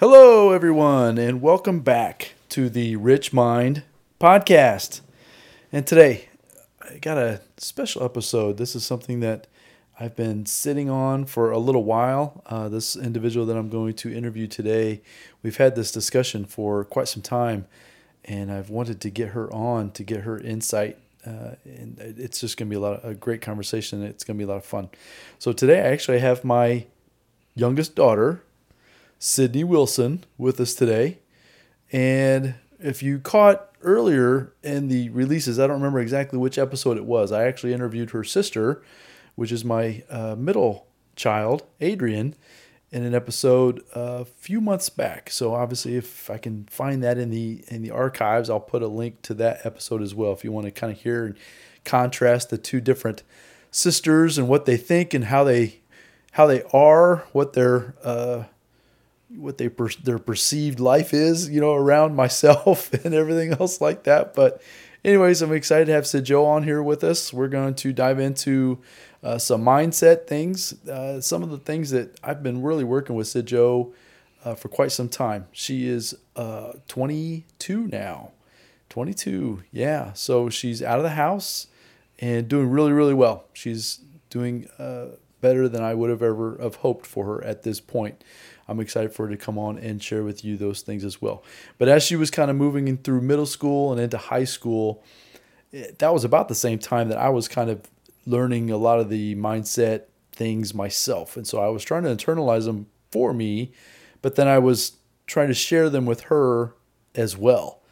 Hello, everyone, and welcome back to the RichMind podcast. And today, I got a special episode. This is something that I've been sitting on for a little while. Uh, this individual that I'm going to interview today, we've had this discussion for quite some time, and I've wanted to get her on to get her insight. Uh, and it's just going to be a lot of, a great conversation. It's going to be a lot of fun. So today, I actually have my youngest daughter, Sydni Wilson, with us today. And if you caught earlier in the releases, I don't remember exactly which episode it was. I actually interviewed her sister, which is my uh, middle child, Adrian, in an episode a few months back. So obviously, if I can find that in the in the archives, I'll put a link to that episode as well. If you want to kind of hear and contrast the two different sisters and what they think and how they how they are, what their uh, what they per- their perceived life is, you know, around myself and everything else like that. But, anyways, I'm excited to have Sid Jo on here with us. We're going to dive into uh, some mindset things, uh, some of the things that I've been really working with Sid Jo uh, for quite some time. She is uh, 22 now, 22, yeah. So she's out of the house and doing really, really well. She's doing uh, better than I would have ever have hoped for her at this point. I'm excited for her to come on and share with you those things as well. But as she was kind of moving in through middle school and into high school, it, that was about the same time that I was kind of learning a lot of the mindset things myself. And so I was trying to internalize them for me, but then I was trying to share them with her as well.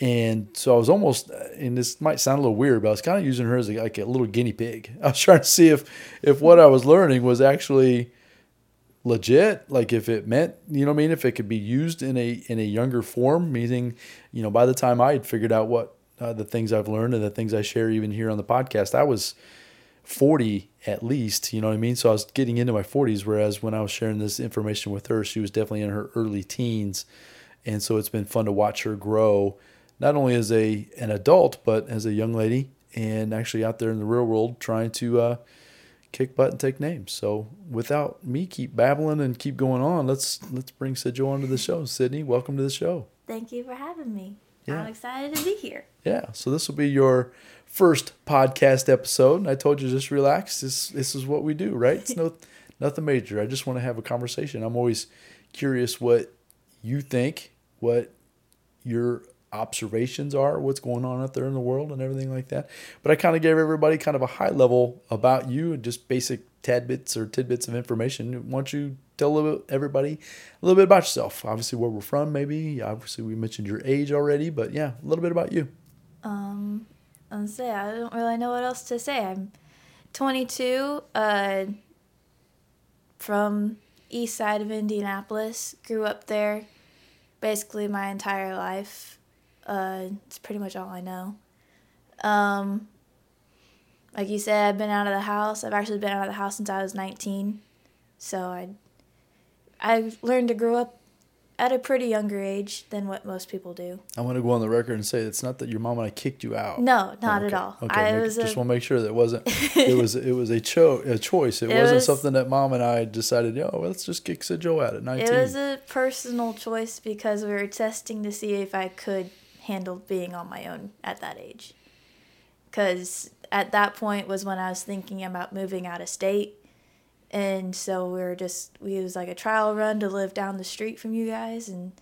And so I was almost, eh, and this might sound a little weird, but I was kind of using her as a, like a little guinea pig. I was trying to see if if what I was learning was actually legit like if it meant you know what i mean? If it could be used in a in a younger form meaning you know by the time i had figured out what uh, the things i've learned and the things i share even here on the podcast i was 40 at least you know what i mean? So i was getting into my 40s whereas when i was sharing this information with her she was definitely in her early teens. And so it's been fun to watch her grow not only as a an adult but as a young lady and actually out there in the real world trying to uh, kick butt and take names. So without me keep babbling and keep going on, let's let's bring Sid onto the show. Sydni, welcome to the show. Thank you for having me. Yeah. I'm excited to be here. Yeah. So this will be your first podcast episode. And I told you just relax. This this is what we do, right? It's no nothing major. I just want to have a conversation. I'm always curious what you think, what your observations are, what's going on out there in the world and everything like that. But I kind of gave everybody kind of a high level about you and just basic tidbits or tidbits of information. Why don't you tell a little everybody a little bit about yourself? Obviously, where we're from, maybe. Obviously, we mentioned your age already, but yeah, a little bit about you. Um, say I don't really know what else to say. I'm 22, uh, from east side of Indianapolis. Grew up there basically my entire life. Uh, it's pretty much all I know. Um, like you said, I've been out of the house. I've actually been out of the house since I was 19. So I, I learned to grow up at a pretty younger age than what most people do. I want to go on the record and say it's not that your mom and I kicked you out. No, not oh, okay. at all. Okay, I make, just want to make sure that it wasn't. it was it was a cho- a choice. It, it wasn't was, something that mom and I decided. Yo, well, let's just kick Jo out at nineteen. It was a personal choice because we were testing to see if I could handled being on my own at that age. Because at that point was when I was thinking about moving out of state. And so we were just, we was like a trial run to live down the street from you guys and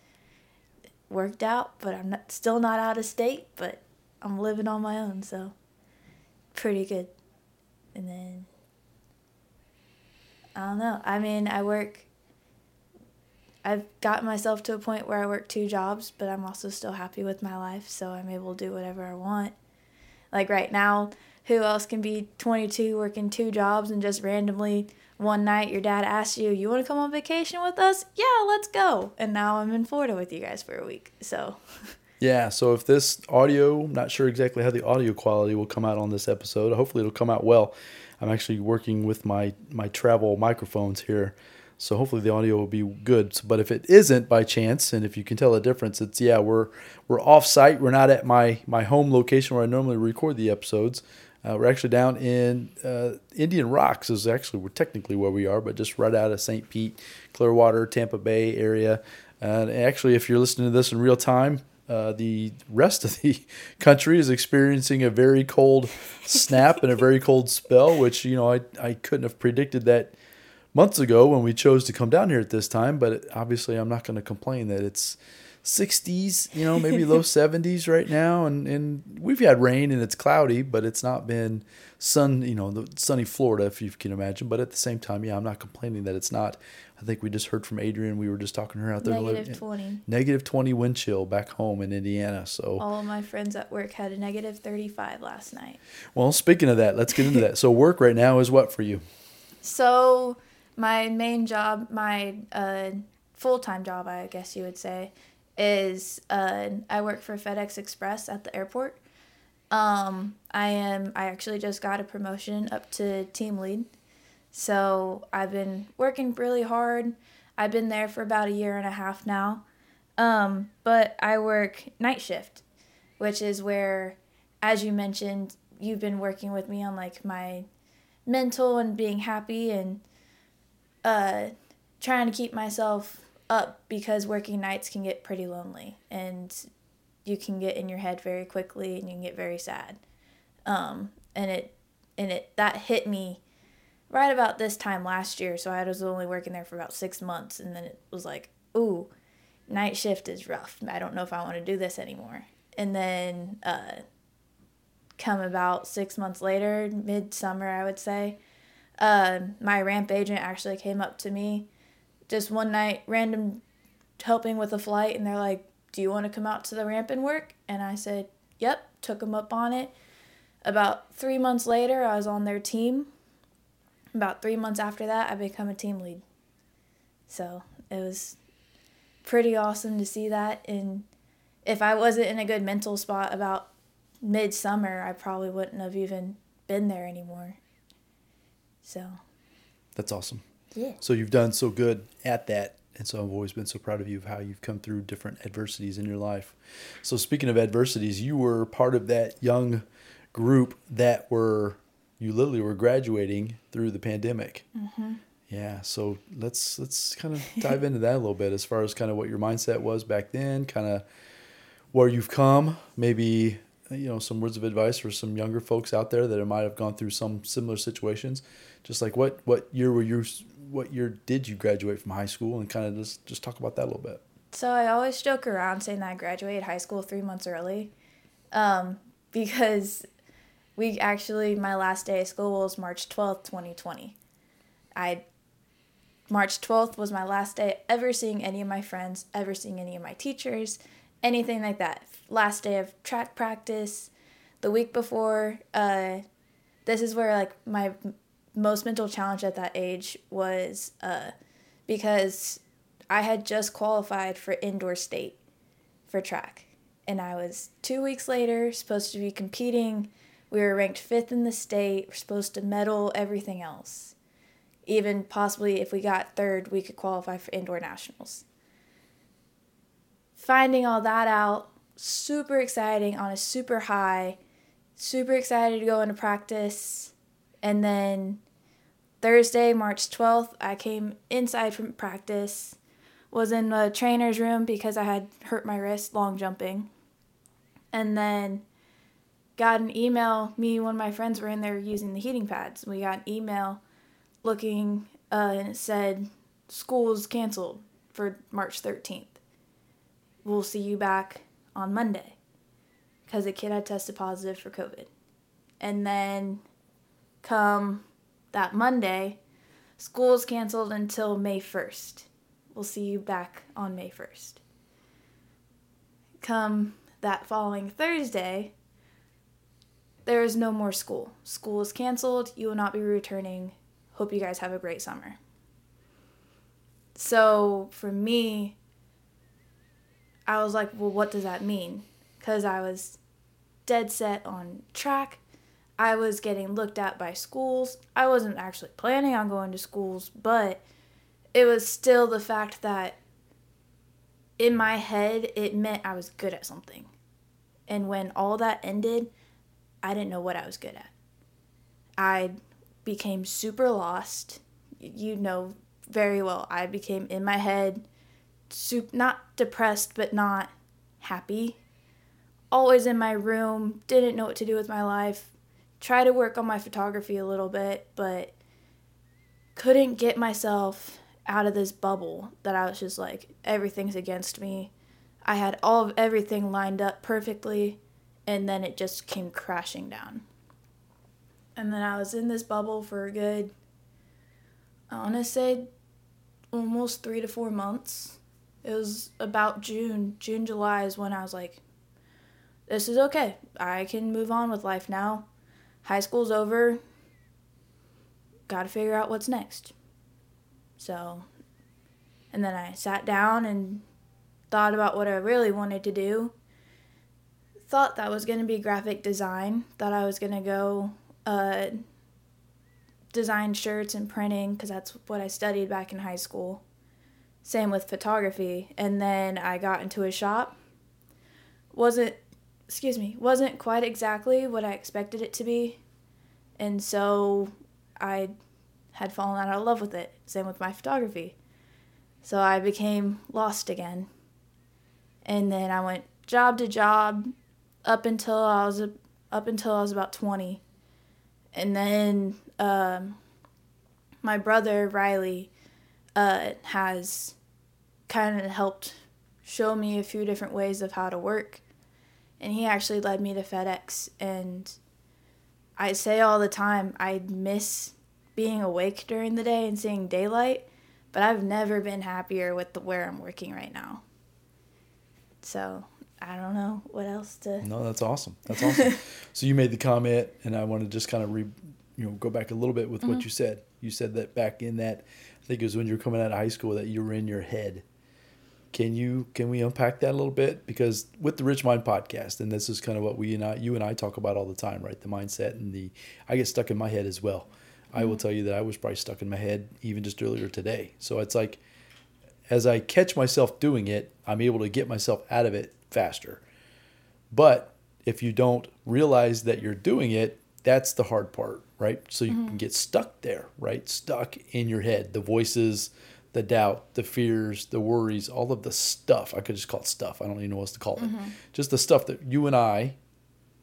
worked out. But I'm not, still not out of state, but I'm living on my own. So pretty good. And then, I don't know. I mean, I work I've gotten myself to a point where I work two jobs, but I'm also still happy with my life, so I'm able to do whatever I want. Like right now, who else can be 22 working two jobs and just randomly one night your dad asks you, "You want to come on vacation with us?" Yeah, let's go. And now I'm in Florida with you guys for a week. So Yeah, so if this audio, not sure exactly how the audio quality will come out on this episode. Hopefully it'll come out well. I'm actually working with my my travel microphones here so hopefully the audio will be good. But if it isn't by chance, and if you can tell a difference, it's yeah we're we're off site. We're not at my my home location where I normally record the episodes. Uh, we're actually down in uh, Indian Rocks, is actually we're technically where we are, but just right out of St. Pete, Clearwater, Tampa Bay area. and actually, if you're listening to this in real time, uh, the rest of the country is experiencing a very cold snap and a very cold spell, which you know I I couldn't have predicted that months ago when we chose to come down here at this time. But obviously, I'm not going to complain that it's 60s, you know, maybe low 70s right now, and and we've had rain and it's cloudy, but it's not been sun, you know, the sunny Florida if you can imagine. But at the same time, yeah, I'm not complaining that it's not. I think we just heard from Adrian. We were just talking to her out there. Negative 20. Negative 20 wind chill back home in Indiana. So all of my friends at work had a negative 35 last night. Well, speaking of that, let's get into that. So work right now is what for you? So my main job, my uh, full time job, I guess you would say, is uh, I work for FedEx Express at the airport. Um, I am. I actually just got a promotion up to team lead, so I've been working really hard. I've been there for about a year and a half now, um, but I work night shift, which is where, as you mentioned, you've been working with me on like my mental and being happy and uh, trying to keep myself up because working nights can get pretty lonely and you can get in your head very quickly and you can get very sad. Um, and it and it that hit me right about this time last year. So I was only working there for about six months, and then it was like, ooh, night shift is rough. I don't know if I want to do this anymore. And then uh, come about six months later, midsummer, I would say, uh, my ramp agent actually came up to me just one night, random helping with a flight, and they're like, Do you want to come out to the ramp and work? And I said, Yep, took them up on it. About three months later, I was on their team. About three months after that, I become a team lead. So it was pretty awesome to see that. And if I wasn't in a good mental spot about midsummer, I probably wouldn't have even been there anymore. So that's awesome. Yeah. So you've done so good at that. And so I've always been so proud of you of how you've come through different adversities in your life. So speaking of adversities, you were part of that young group that were you literally were graduating through the pandemic. Mm-hmm. Yeah, so let's let's kind of dive into that a little bit as far as kind of what your mindset was back then, kind of where you've come, maybe you know some words of advice for some younger folks out there that might have gone through some similar situations. Just like what what year were you what year did you graduate from high school and kind of just just talk about that a little bit. So I always joke around saying that I graduated high school three months early, um, because we actually my last day of school was March twelfth, twenty twenty. I March twelfth was my last day ever seeing any of my friends, ever seeing any of my teachers, anything like that. Last day of track practice. The week before, uh, this is where like my most mental challenge at that age was uh, because I had just qualified for indoor state for track. And I was two weeks later supposed to be competing. We were ranked fifth in the state. We're supposed to medal everything else. Even possibly if we got third, we could qualify for indoor nationals. Finding all that out, super exciting on a super high, super excited to go into practice. And then Thursday, March 12th, I came inside from practice, was in the trainer's room because I had hurt my wrist long jumping. And then got an email. Me and one of my friends were in there using the heating pads. We got an email looking uh, and it said, School's canceled for March 13th. We'll see you back on Monday because the kid had tested positive for COVID. And then come that Monday, school's canceled until May 1st. We'll see you back on May 1st. Come that following Thursday, there is no more school. School is canceled. You will not be returning. Hope you guys have a great summer. So for me, I was like, well, what does that mean? Because I was dead set on track I was getting looked at by schools. I wasn't actually planning on going to schools, but it was still the fact that in my head it meant I was good at something. And when all that ended, I didn't know what I was good at. I became super lost. You know very well. I became in my head, soup not depressed but not happy. Always in my room, didn't know what to do with my life. Tried to work on my photography a little bit, but couldn't get myself out of this bubble that I was just like everything's against me. I had all of everything lined up perfectly and then it just came crashing down. And then I was in this bubble for a good I want to say almost 3 to 4 months. It was about June, June July is when I was like this is okay. I can move on with life now. High school's over. Got to figure out what's next. So, and then I sat down and thought about what I really wanted to do. Thought that was going to be graphic design. Thought I was going to go uh, design shirts and printing because that's what I studied back in high school. Same with photography. And then I got into a shop. Wasn't, excuse me, wasn't quite exactly what I expected it to be. And so I had fallen out of love with it. Same with my photography. So I became lost again. And then I went job to job up until I was up until I was about 20. And then um, my brother Riley uh, has kind of helped show me a few different ways of how to work. And he actually led me to FedEx and I say all the time I miss being awake during the day and seeing daylight, but I've never been happier with the where I'm working right now. So I don't know what else to. No, that's awesome. That's awesome. so you made the comment, and I want to just kind of re, you know, go back a little bit with mm-hmm. what you said. You said that back in that, I think it was when you were coming out of high school that you were in your head. Can you can we unpack that a little bit? Because with the RichMind podcast, and this is kind of what we and I, you and I talk about all the time, right? The mindset and the I get stuck in my head as well. I will tell you that I was probably stuck in my head even just earlier today. So it's like as I catch myself doing it, I'm able to get myself out of it faster. But if you don't realize that you're doing it, that's the hard part, right? So you mm-hmm. can get stuck there, right? Stuck in your head, the voices, the doubt, the fears, the worries, all of the stuff. I could just call it stuff. I don't even know what else to call it. Mm-hmm. Just the stuff that you and I,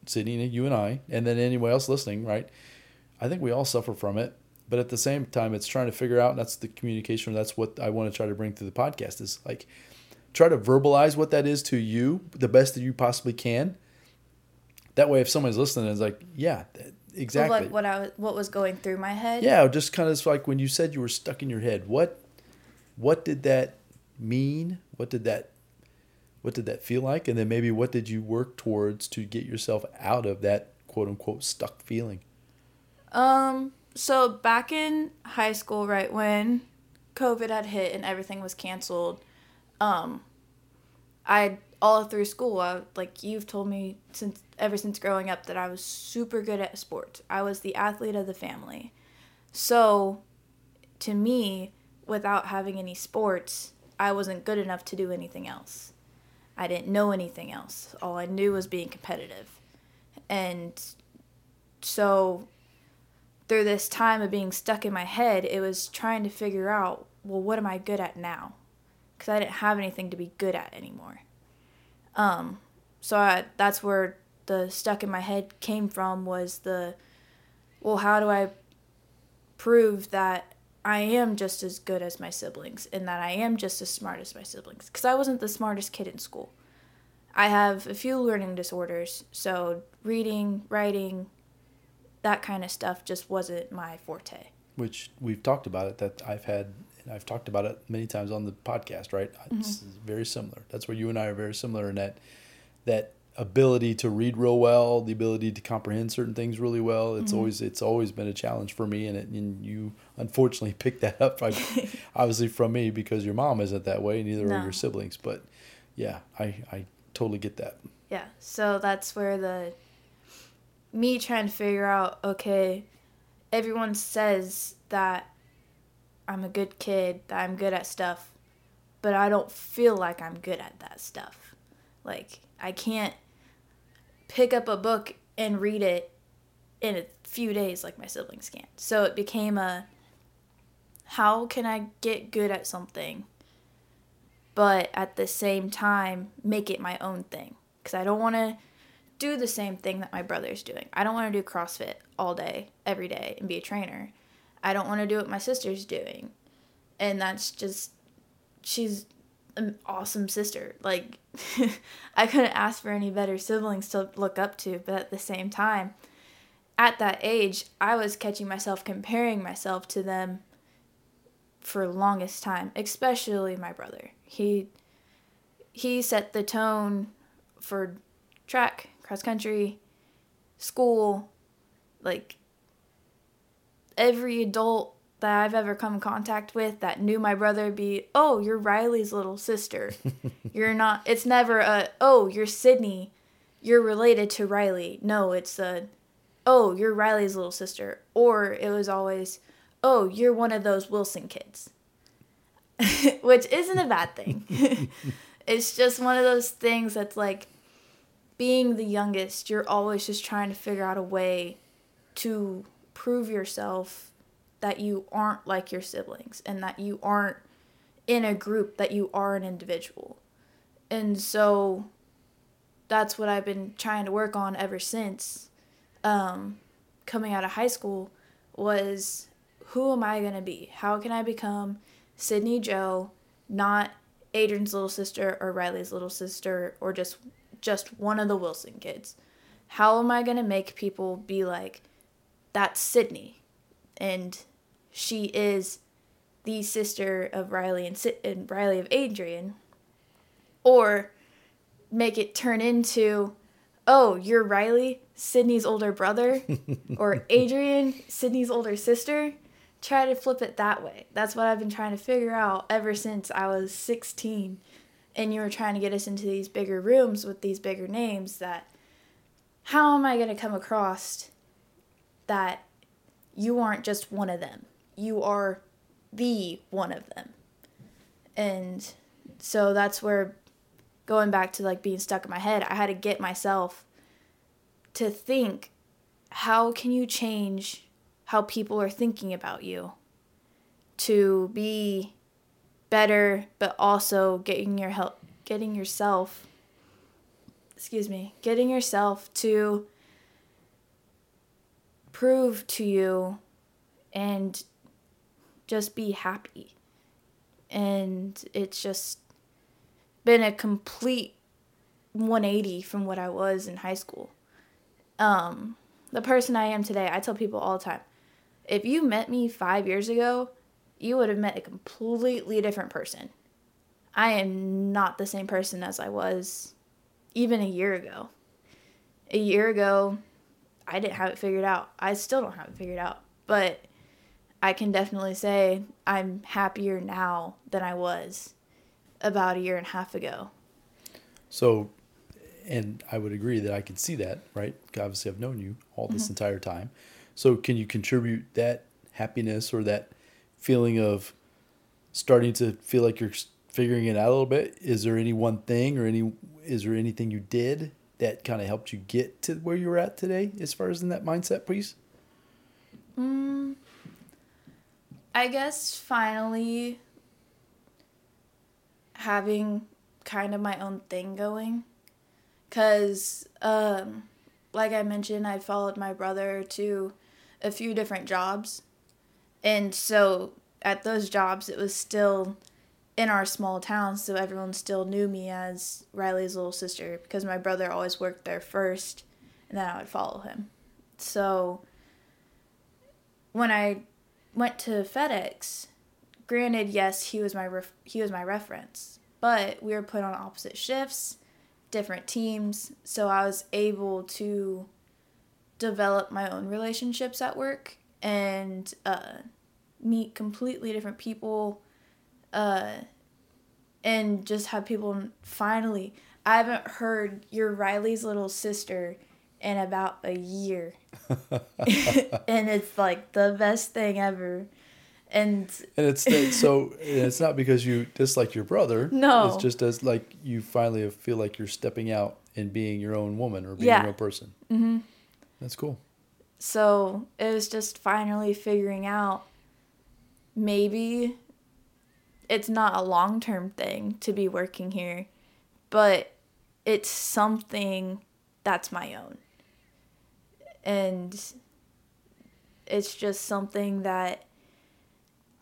Sydni, you and I, and then anyone else listening, right? I think we all suffer from it. But at the same time, it's trying to figure out, and that's the communication, that's what I want to try to bring to the podcast is like try to verbalize what that is to you the best that you possibly can. That way, if someone's listening, it's like, yeah, exactly. like what I was, what was going through my head. Yeah, just kind of like when you said you were stuck in your head. What, what did that mean? What did that, what did that feel like? And then maybe what did you work towards to get yourself out of that quote unquote stuck feeling? Um, so back in high school, right when COVID had hit and everything was canceled, um, I all through school, I, like you've told me since ever since growing up that I was super good at sports. I was the athlete of the family. So, to me, without having any sports, I wasn't good enough to do anything else. I didn't know anything else. All I knew was being competitive. And so through this time of being stuck in my head, it was trying to figure out, well, what am I good at now? Because I didn't have anything to be good at anymore. Um, so I, that's where the stuck in my head came from was the, well, how do I prove that I am just as good as my siblings and that I am just as smart as my siblings? Because I wasn't the smartest kid in school. I have a few learning disorders, so reading, writing, that kind of stuff just wasn't my forte. Which we've talked about it that I've had and I've talked about it many times on the podcast, right? Mm-hmm. It's very similar. That's where you and I are very similar in that that ability to read real well, the ability to comprehend certain things really well. It's mm-hmm. always it's always been a challenge for me, and it, and you unfortunately picked that up, obviously from me because your mom isn't that way, neither no. are your siblings. But yeah, I I totally get that. Yeah, so that's where the me trying to figure out okay, everyone says that I'm a good kid, that I'm good at stuff, but I don't feel like I'm good at that stuff. Like, I can't pick up a book and read it in a few days like my siblings can. So it became a how can I get good at something but at the same time make it my own thing cuz I don't want to do the same thing that my brother's doing. I don't want to do CrossFit all day every day and be a trainer. I don't want to do what my sister's doing. And that's just she's an awesome sister. Like I couldn't ask for any better siblings to look up to, but at the same time, at that age, I was catching myself comparing myself to them for longest time, especially my brother. He he set the tone for track, cross country, school, like every adult that I've ever come in contact with that knew my brother be, oh, you're Riley's little sister. you're not, it's never a, oh, you're Sydni. You're related to Riley. No, it's a, oh, you're Riley's little sister. Or it was always, oh, you're one of those Wilson kids. Which isn't a bad thing. it's just one of those things that's like being the youngest, you're always just trying to figure out a way to prove yourself that you aren't like your siblings and that you aren't in a group, that you are an individual. And so that's what I've been trying to work on ever since um, coming out of high school was who am I going to be? How can I become Sydni Jo, not Adrian's little sister or Riley's little sister or just just one of the Wilson kids? How am I going to make people be like that's Sydni and she is the sister of Riley and, and Riley of Adrian, or make it turn into, oh, you're Riley, Sydni's older brother, or Adrian, Sydni's older sister. Try to flip it that way. That's what I've been trying to figure out ever since I was 16. And you were trying to get us into these bigger rooms with these bigger names that how am I going to come across that you aren't just one of them? You are the one of them. And so that's where going back to like being stuck in my head, I had to get myself to think how can you change how people are thinking about you to be better but also getting your help getting yourself excuse me getting yourself to prove to you and just be happy. And it's just been a complete 180 from what I was in high school. Um, the person I am today, I tell people all the time if you met me five years ago, you would have met a completely different person. I am not the same person as I was even a year ago. A year ago, I didn't have it figured out. I still don't have it figured out. But I can definitely say I'm happier now than I was about a year and a half ago. So, and I would agree that I can see that, right? Obviously, I've known you all this mm-hmm. entire time. So, can you contribute that happiness or that feeling of starting to feel like you're figuring it out a little bit? Is there any one thing or any, is there anything you did that kind of helped you get to where you're at today as far as in that mindset, please? Mm, I guess finally having kind of my own thing going. Because, um, like I mentioned, I followed my brother to a few different jobs. And so at those jobs, it was still in our small town, so everyone still knew me as Riley's little sister because my brother always worked there first, and then I would follow him. So when I went to FedEx, granted, yes, he was my ref- he was my reference, but we were put on opposite shifts, different teams, so I was able to develop my own relationships at work and uh, meet completely different people, uh, and just have people finally. I haven't heard your Riley's little sister in about a year. and it's like the best thing ever. And and it's so it's not because you dislike your brother. No, it's just as like you finally feel like you're stepping out and being your own woman or being yeah. your own person. Mm-hmm. That's cool. So it was just finally figuring out maybe it's not a long term thing to be working here, but it's something that's my own. And it's just something that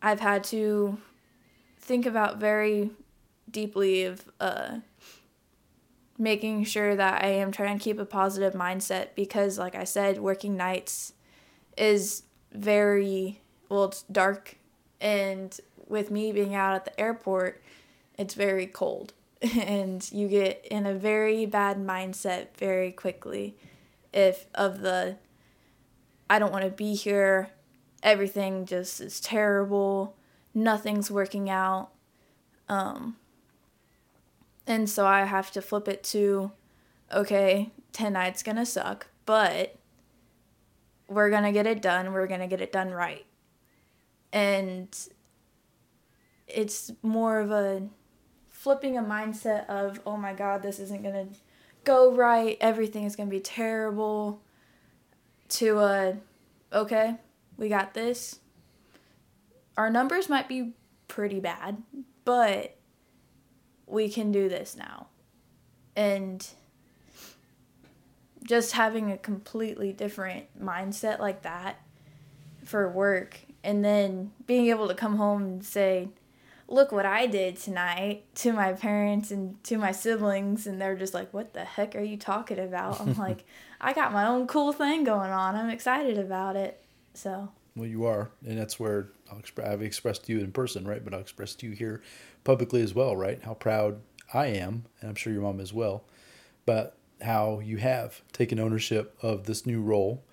I've had to think about very deeply of uh, making sure that I am trying to keep a positive mindset because, like I said, working nights is very well, it's dark, and with me being out at the airport, it's very cold, and you get in a very bad mindset very quickly if of the I don't want to be here, everything just is terrible, nothing's working out. Um, and so I have to flip it to, okay, tonight's gonna suck, but we're gonna get it done. We're gonna get it done right. And it's more of a flipping a mindset of, oh my God, this isn't gonna go right. Everything is gonna be terrible. To a, okay, we got this. Our numbers might be pretty bad, but we can do this now. And just having a completely different mindset like that for work and then being able to come home and say, look what I did tonight to my parents and to my siblings. And they're just like, what the heck are you talking about? I'm like, I got my own cool thing going on. I'm excited about it. So. Well, you are. And that's where I'll exp- I've expressed to you in person, right? But I'll express to you here publicly as well, right? How proud I am, and I'm sure your mom as well, but how you have taken ownership of this new role.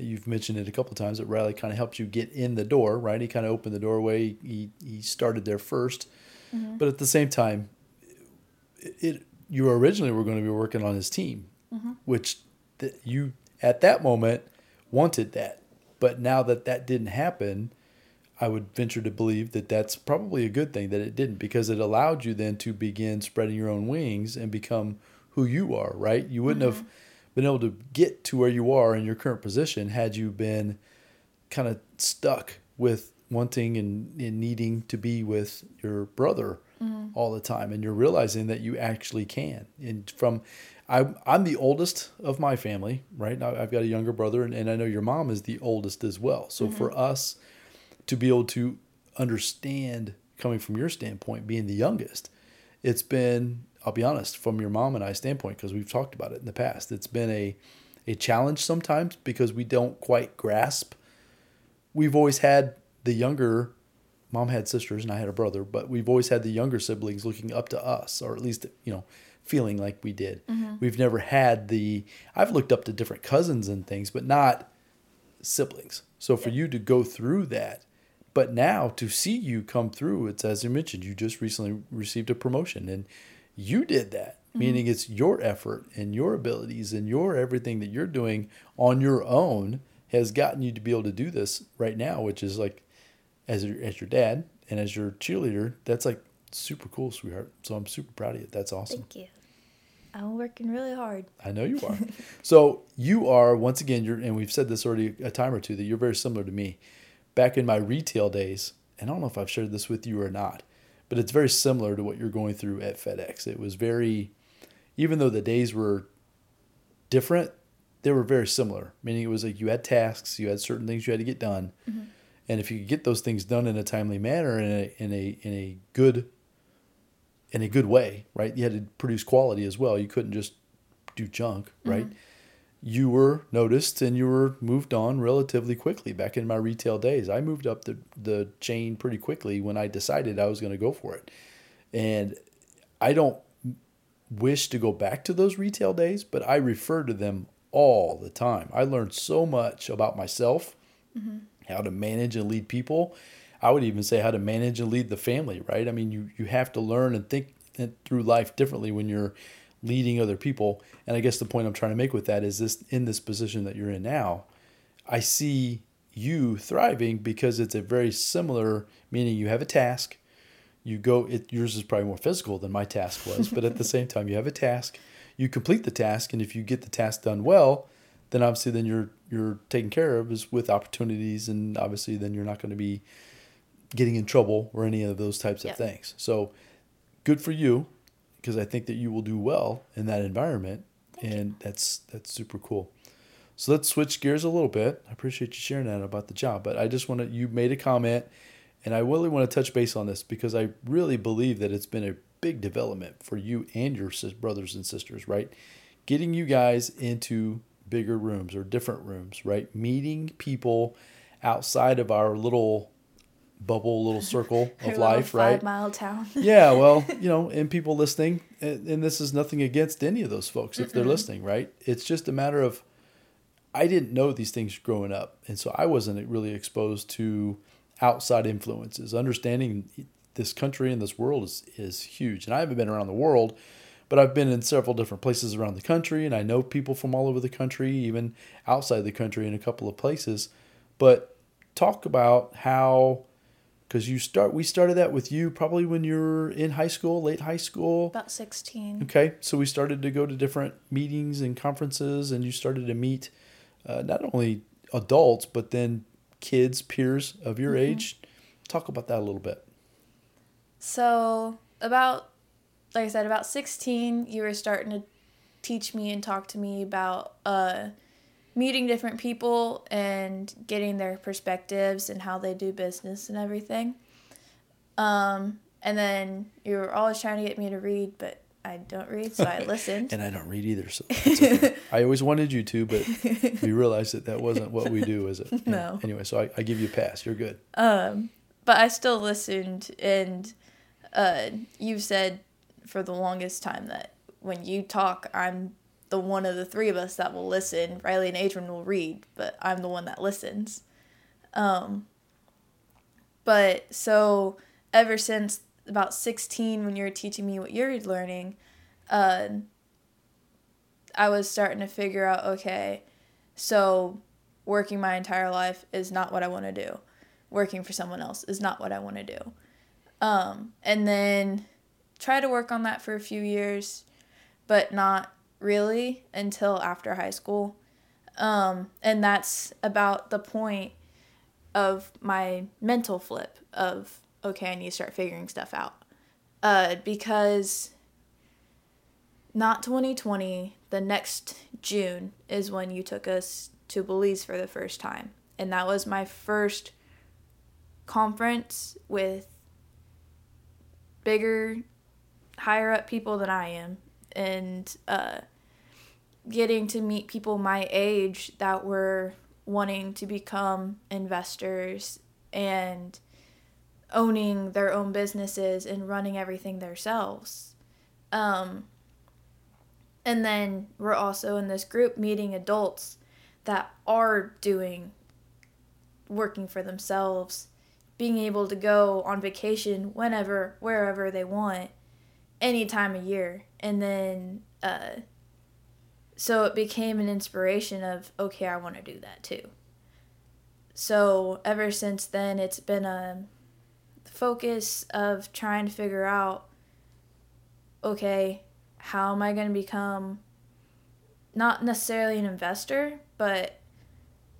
You've mentioned it a couple of times that Riley kind of helped you get in the door, right? He kind of opened the doorway. He, he started there 1st mm-hmm. but at the same time, it you originally were going to be working on his team, mm-hmm. which that you at that moment wanted that, but now that that didn't happen, I would venture to believe that that's probably a good thing that it didn't because it allowed you then to begin spreading your own wings and become who you are, right? You wouldn't mm-hmm. have been able to get to where you are in your current position had you been kind of stuck with wanting and, and needing to be with your brother mm-hmm. all the time and you're realizing that you actually can and from I, i'm the oldest of my family right now i've got a younger brother and, and i know your mom is the oldest as well so mm-hmm. for us to be able to understand coming from your standpoint, being the youngest, it's been, I'll be honest, from your mom and I standpoint, because we've talked about it in the past, it's been a, a challenge sometimes because we don't quite grasp. We've always had the younger, mom had sisters and I had a brother, but we've always had the younger siblings looking up to us, or at least, you know, feeling like we did. Mm-hmm. We've never had the, I've looked up to different cousins and things, but not siblings. So for you to go through that but now to see you come through, it's as you mentioned, you just recently received a promotion and you did that, mm-hmm. meaning it's your effort and your abilities and your everything that you're doing on your own has gotten you to be able to do this right now, which is like as your, as your dad and as your cheerleader, that's like super cool, sweetheart. So I'm super proud of you. That's awesome. Thank you. I'm working really hard. I know you are. so you are once again, you're, and we've said this already a time or two that you're very similar to me back in my retail days, and I don't know if I've shared this with you or not, but it's very similar to what you're going through at FedEx. It was very, even though the days were different, they were very similar. Meaning it was like you had tasks, you had certain things you had to get done, mm-hmm. and if you could get those things done in a timely manner, in a in a in a good in a good way, right? You had to produce quality as well. You couldn't just do junk, right? Mm-hmm you were noticed and you were moved on relatively quickly back in my retail days. I moved up the, the chain pretty quickly when I decided I was going to go for it. And I don't wish to go back to those retail days, but I refer to them all the time. I learned so much about myself, mm-hmm. how to manage and lead people. I would even say how to manage and lead the family, right? I mean, you, you have to learn and think through life differently when you're leading other people. And I guess the point I'm trying to make with that is this in this position that you're in now, I see you thriving because it's a very similar meaning you have a task. You go it yours is probably more physical than my task was, but at the same time you have a task, you complete the task and if you get the task done well, then obviously then you're you're taken care of is with opportunities, and obviously then you're not going to be getting in trouble or any of those types Yeah. of things. So good for you, because I think that you will do well in that environment, and that's that's super cool. So let's switch gears a little bit. I appreciate you sharing that about the job, but I just want to you made a comment, and I really want to touch base on this because I really believe that it's been a big development for you and your brothers and sisters, right? Getting you guys into bigger rooms or different rooms, right? Meeting people outside of our little bubble, little circle of life, right? Five mile town. yeah, well, you know, and people listening, and, and this is nothing against any of those folks if they're listening, right? It's just a matter of I didn't know these things growing up, and so I wasn't really exposed to outside influences. Understanding this country and this world is is huge, and I haven't been around the world, but I've been in several different places around the country, and I know people from all over the country, even outside the country, in a couple of places. But talk about how because you start we started that with you probably when you were in high school late high school. About 16. okay so we started to go to different meetings and conferences and you started to meet uh, not only adults but then kids peers of your age. Talk about that a little bit. So, about, like I said, about 16, you were starting to teach me and talk to me about uh, meeting different people and getting their perspectives and how they do business and everything. Um, and then you were always trying to get me to read, but I don't read, so I listened. and i don't read either so okay. i always wanted you to but we realized that that wasn't what we do is it No. anyway so I, I give you a pass you're good Um, but I still listened, and uh, you've said for the longest time that when you talk, I'm the one of the three of us that will listen. Riley and Adrian will read, but I'm the one that listens. Um, but so ever since about 16, when you were teaching me what you're learning, uh, I was starting to figure out okay, so working my entire life is not what I want to do working for someone else is not what I want to do. Um, and then try to work on that for a few years, but not really until after high school. Um, and that's about the point of my mental flip of, okay, I need to start figuring stuff out. Uh, because not 2020, the next June is when you took us to Belize for the first time. And that was my first conference with bigger, higher up people than I am, and uh, getting to meet people my age that were wanting to become investors and owning their own businesses and running everything themselves. Um, and then we're also in this group meeting adults that are doing working for themselves being able to go on vacation whenever, wherever they want, any time of year. And then, uh, so it became an inspiration of, okay, I want to do that too. So ever since then, it's been a focus of trying to figure out, okay, how am I going to become not necessarily an investor, but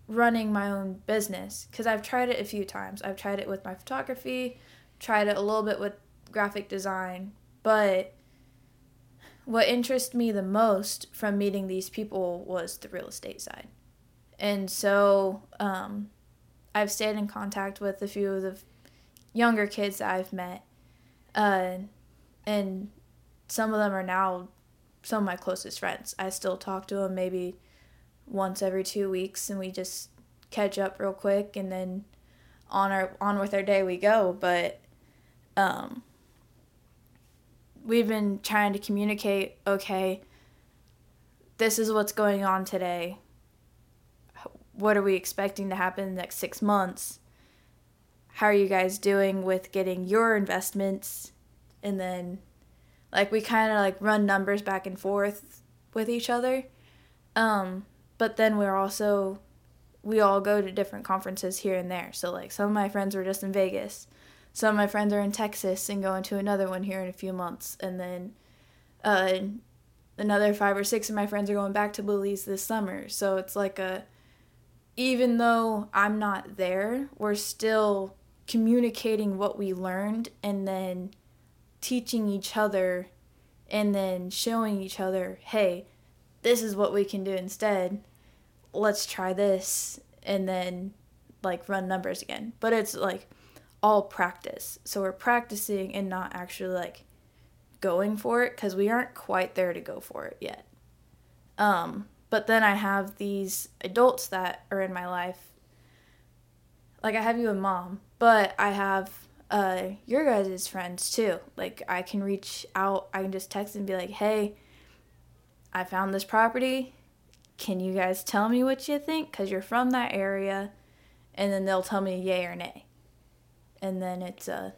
running my own business because I've tried it a few times. I've tried it with my photography, tried it a little bit with graphic design, but what interested me the most from meeting these people was the real estate side. And so um, I've stayed in contact with a few of the younger kids that I've met, uh, and some of them are now some of my closest friends. I still talk to them maybe once every two weeks and we just catch up real quick and then on our on with our day we go but um we've been trying to communicate okay this is what's going on today. What are we expecting to happen in the next six months? How are you guys doing with getting your investments? And then like we kind of like run numbers back and forth with each other. Um but then we're also we all go to different conferences here and there. So like some of my friends were just in vegas some of my friends are in texas and going to another one here in a few months and then uh, another five or six of my friends are going back to Belize this summer. So it's like a, even though I'm not there, we're still communicating what we learned and then teaching each other and then showing each other, hey, this is what we can do instead. Let's try this and then like run numbers again. But it's like all practice. So we're practicing and not actually like going for it because we aren't quite there to go for it yet. Um, but then I have these adults that are in my life. Like I have you and mom, but I have uh, your guys' friends too. Like I can reach out, I can just text and be like, hey, I found this property. Can you guys tell me what you think? Because you're from that area. And then they'll tell me yay or nay. And then it's a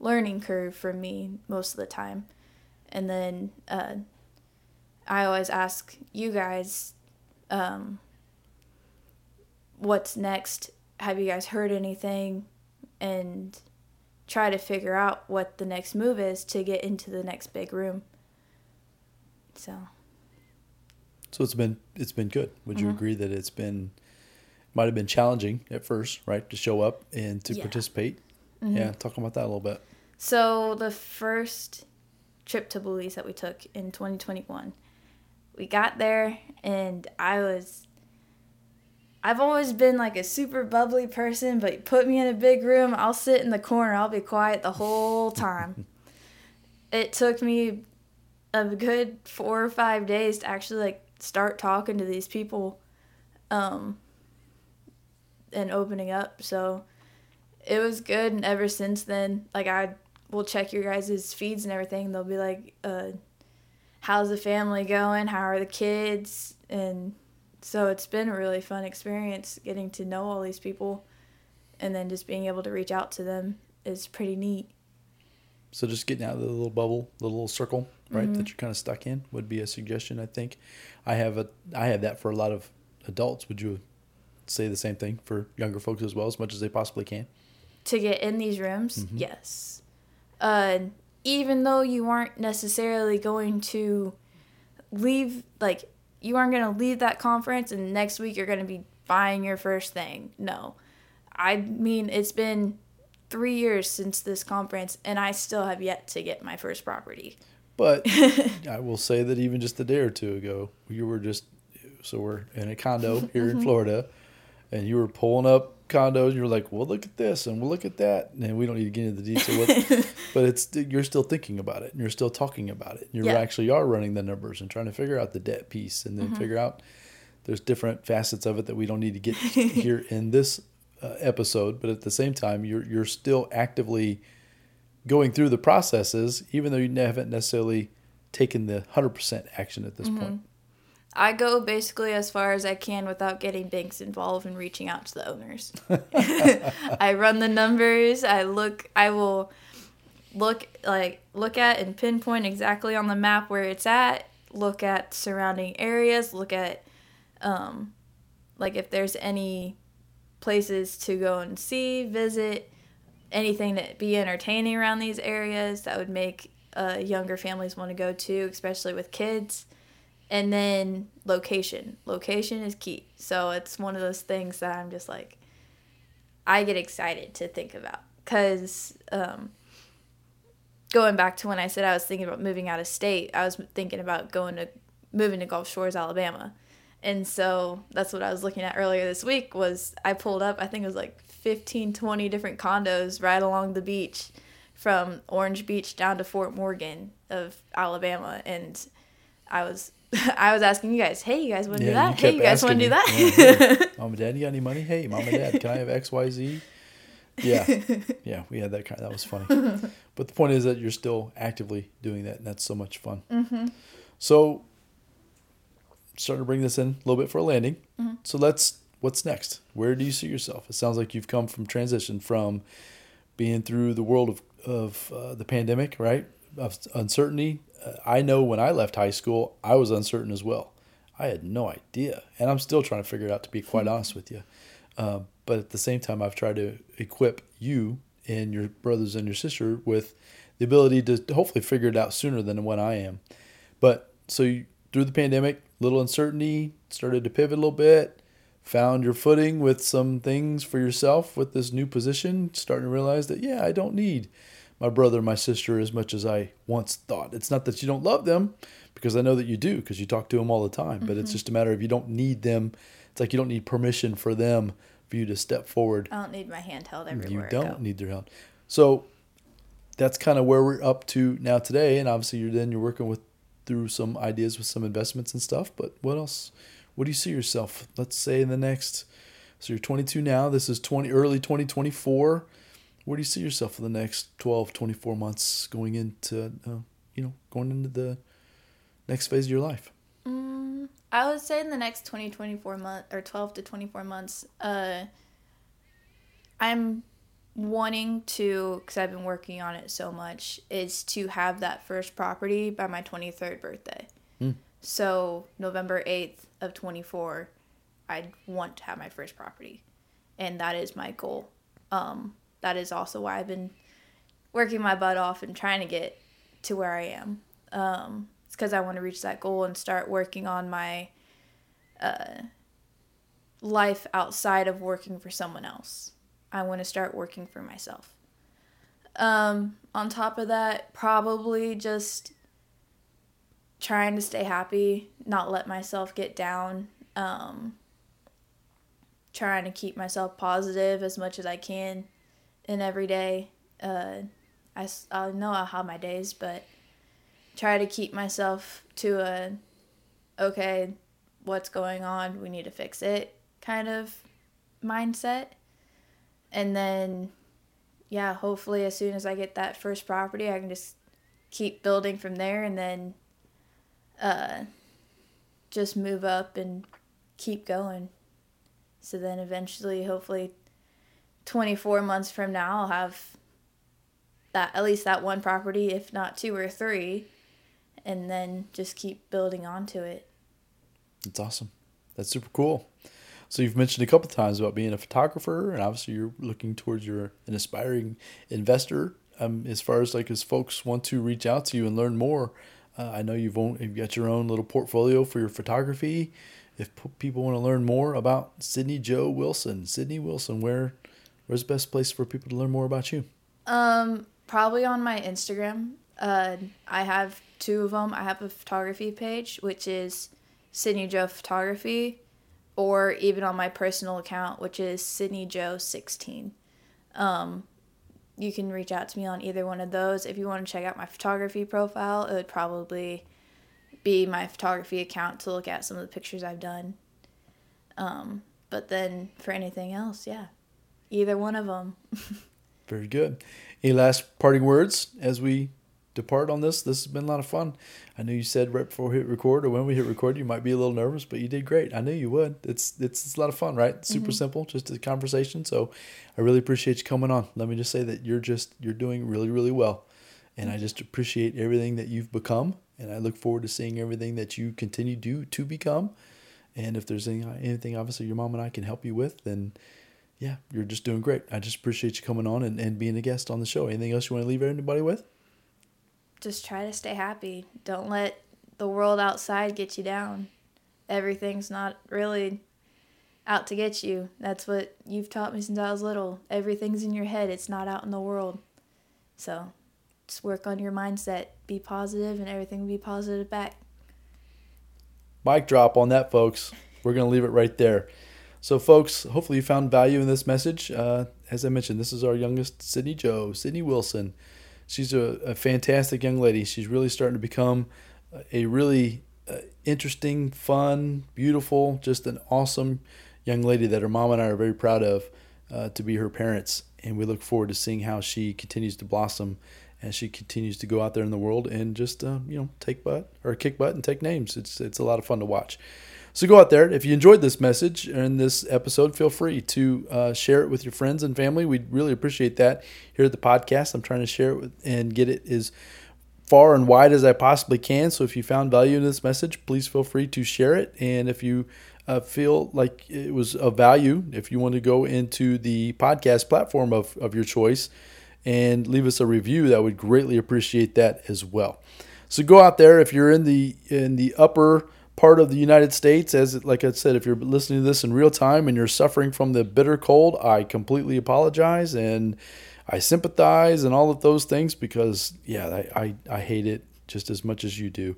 learning curve for me most of the time. And then uh, I always ask you guys, um, what's next? Have you guys heard anything? And try to figure out what the next move is to get into the next big room. So. So it's been it's been good. Would you mm-hmm. agree that it's been might have been challenging at first, right, to show up and to yeah. participate? Mm-hmm. Yeah, talk about that a little bit. So the first trip to Belize that we took in 2021, we got there and I was I've always been like a super bubbly person, but put me in a big room, I'll sit in the corner, I'll be quiet the whole time. it took me a good four or five days to actually like start talking to these people um, and opening up. So it was good. And ever since then, like I will check your guys' feeds and everything. They'll be like, uh, how's the family going? How are the kids? And so it's been a really fun experience getting to know all these people and then just being able to reach out to them is pretty neat. So just getting out of the little bubble, the little circle, right, mm-hmm. that you're kind of stuck in would be a suggestion. I think I have a I have that for a lot of adults. Would you say the same thing for younger folks as well, as much as they possibly can? To get in these rooms, mm-hmm. yes. Uh, even though you aren't necessarily going to leave like you aren't going to leave that conference and next week you're going to be buying your first thing. No. I mean, it's been three years since this conference, and I still have yet to get my first property. But I will say that even just a day or two ago, you were just so we're in a condo here in Florida, and you were pulling up condos. And you're like, "Well, look at this, and we'll look at that." And we don't need to get into the detail, but it's you're still thinking about it, and you're still talking about it. You yeah. actually are running the numbers and trying to figure out the debt piece, and then mm-hmm. figure out there's different facets of it that we don't need to get here in this uh, episode. But at the same time, you're you're still actively going through the processes, even though you haven't necessarily taken the hundred percent action at this mm-hmm. point. I go basically as far as I can without getting banks involved and reaching out to the owners. I run the numbers. I look. I will look like look at and pinpoint exactly on the map where it's at. Look at surrounding areas. Look at um, like if there's any places to go and see, visit, anything that be entertaining around these areas that would make uh, younger families want to go to, especially with kids and then location. Location is key. So it's one of those things that i'm just like i get excited to think about. Because um, going back to when i said i was thinking about moving out of state i was thinking about going to moving to gulf shores alabama. And so that's what i was looking at earlier this week was i pulled up i think it was like 15 20 different condos right along the beach from orange beach down to fort morgan of alabama. And i was I was asking you guys, hey, you guys want to yeah, do that? You hey, you guys want to do that? Yeah, hey, mom and dad, you got any money? Hey, mom and dad, can I have X, Y, Z? Yeah, yeah, we had that kind. Of, that was funny. but the point is that you're still actively doing that, and that's so much fun. Mm-hmm. So, starting to bring this in a little bit for a landing. Mm-hmm. So let's. What's next? Where do you see yourself? It sounds like you've come from transition from being through the world of of uh, the pandemic, right? Of uncertainty, I know when I left high school, I was uncertain as well. I had no idea, and I'm still trying to figure it out. To be quite honest with you, uh, but at the same time, I've tried to equip you and your brothers and your sister with the ability to hopefully figure it out sooner than when I am. But so you, through the pandemic, little uncertainty, started to pivot a little bit, found your footing with some things for yourself with this new position, starting to realize that, yeah, I don't need my brother and my sister as much as I once thought. It's not that you don't love them, because I know that you do, because you talk to them all the time, but mm-hmm. it's just a matter of you don't need them. It's like you don't need permission for them for you to step forward. I don't need my hand held everywhere. You don't need their help. So that's kind of where we're up to now today. And obviously, you're then you're working with through some ideas with some investments and stuff. But what else? What do you see yourself? Let's say in the next. So you're 22 now. This is 20 early 2024. Where do you see yourself for the next 12, 24 months going into, uh, you know, going into the next phase of your life? Mm, I would say in the next 20, 24 months or 12 to 24 months, uh, I'm wanting to, because I've been working on it so much, is to have that first property by my 23rd birthday. Mm. So November 8th of 24, I want to have my first property. And that is my goal. Um, that is also why I've been working my butt off and trying to get to where I am. Um, it's because I want to reach that goal and start working on my uh, life outside of working for someone else. I want to start working for myself. Um, on top of that, probably just trying to stay happy, not let myself get down, um, trying to keep myself positive as much as I can in every day. Uh, I, I know have my days, but try to keep myself to a okay, what's going on? We need to fix it kind of mindset and then yeah hopefully as soon as i get that first property i can just keep building from there and then uh, just move up and keep going so then eventually hopefully 24 months from now i'll have that at least that one property if not two or three and then just keep building onto it that's awesome that's super cool so you've mentioned a couple times about being a photographer, and obviously you're looking towards your an aspiring investor. Um, as far as like as folks want to reach out to you and learn more, uh, I know you've you've got your own little portfolio for your photography. If p- people want to learn more about Sydni Jo Wilson, Sydni Wilson, where where's the best place for people to learn more about you? Um, probably on my Instagram. Uh, I have two of them. I have a photography page, which is Sydni Jo Photography, or even on my personal account, which is Sydni Jo 16. Um, you can reach out to me on either one of those. If you want to check out my photography profile, it would probably be my photography account to look at some of the pictures I've done. Um, but then for anything else, yeah, either one of them. Very good. Any last parting words as we depart on this. This has been a lot of fun. I know you said right before we hit record or when we hit record, you might be a little nervous, but you did great. I knew you would. It's it's, it's a lot of fun, right? Super mm-hmm. simple, just a conversation. So I really appreciate you coming on. Let me just say that you're just you're doing really really well, and I just appreciate everything that you've become, and I look forward to seeing everything that you continue to to become. And if there's any, anything, obviously your mom and I can help you with, then yeah, you're just doing great. I just appreciate you coming on and, and being a guest on the show. Anything else you want to leave anybody with? just try to stay happy. Don't let the world outside get you down. Everything's not really out to get you. That's what you've taught me since I was little. Everything's in your head, it's not out in the world. So just work on your mindset. Be positive, and everything will be positive back. Mic drop on that, folks. We're going to leave it right there. So, folks, hopefully you found value in this message. Uh, as I mentioned, this is our youngest Sydni Jo, Sydni Wilson she's a, a fantastic young lady. She's really starting to become a really uh, interesting, fun, beautiful, just an awesome young lady that her mom and I are very proud of uh, to be her parents. And we look forward to seeing how she continues to blossom as she continues to go out there in the world and just uh, you know take butt or kick butt and take names. It's it's a lot of fun to watch. So go out there. If you enjoyed this message and this episode, feel free to uh, share it with your friends and family. We'd really appreciate that here at the podcast. I'm trying to share it with, and get it as far and wide as I possibly can. So if you found value in this message, please feel free to share it. And if you uh, feel like it was of value, if you want to go into the podcast platform of, of your choice and leave us a review, that would greatly appreciate that as well. So go out there if you're in the in the upper part of the United States. As like I said, if you're listening to this in real time and you're suffering from the bitter cold, I completely apologize and I sympathize and all of those things because yeah, I, I, I hate it just as much as you do.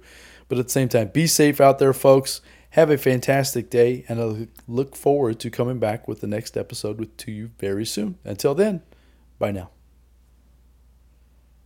But at the same time, be safe out there, folks. Have a fantastic day, and I look forward to coming back with the next episode with, to you very soon. Until then, bye now.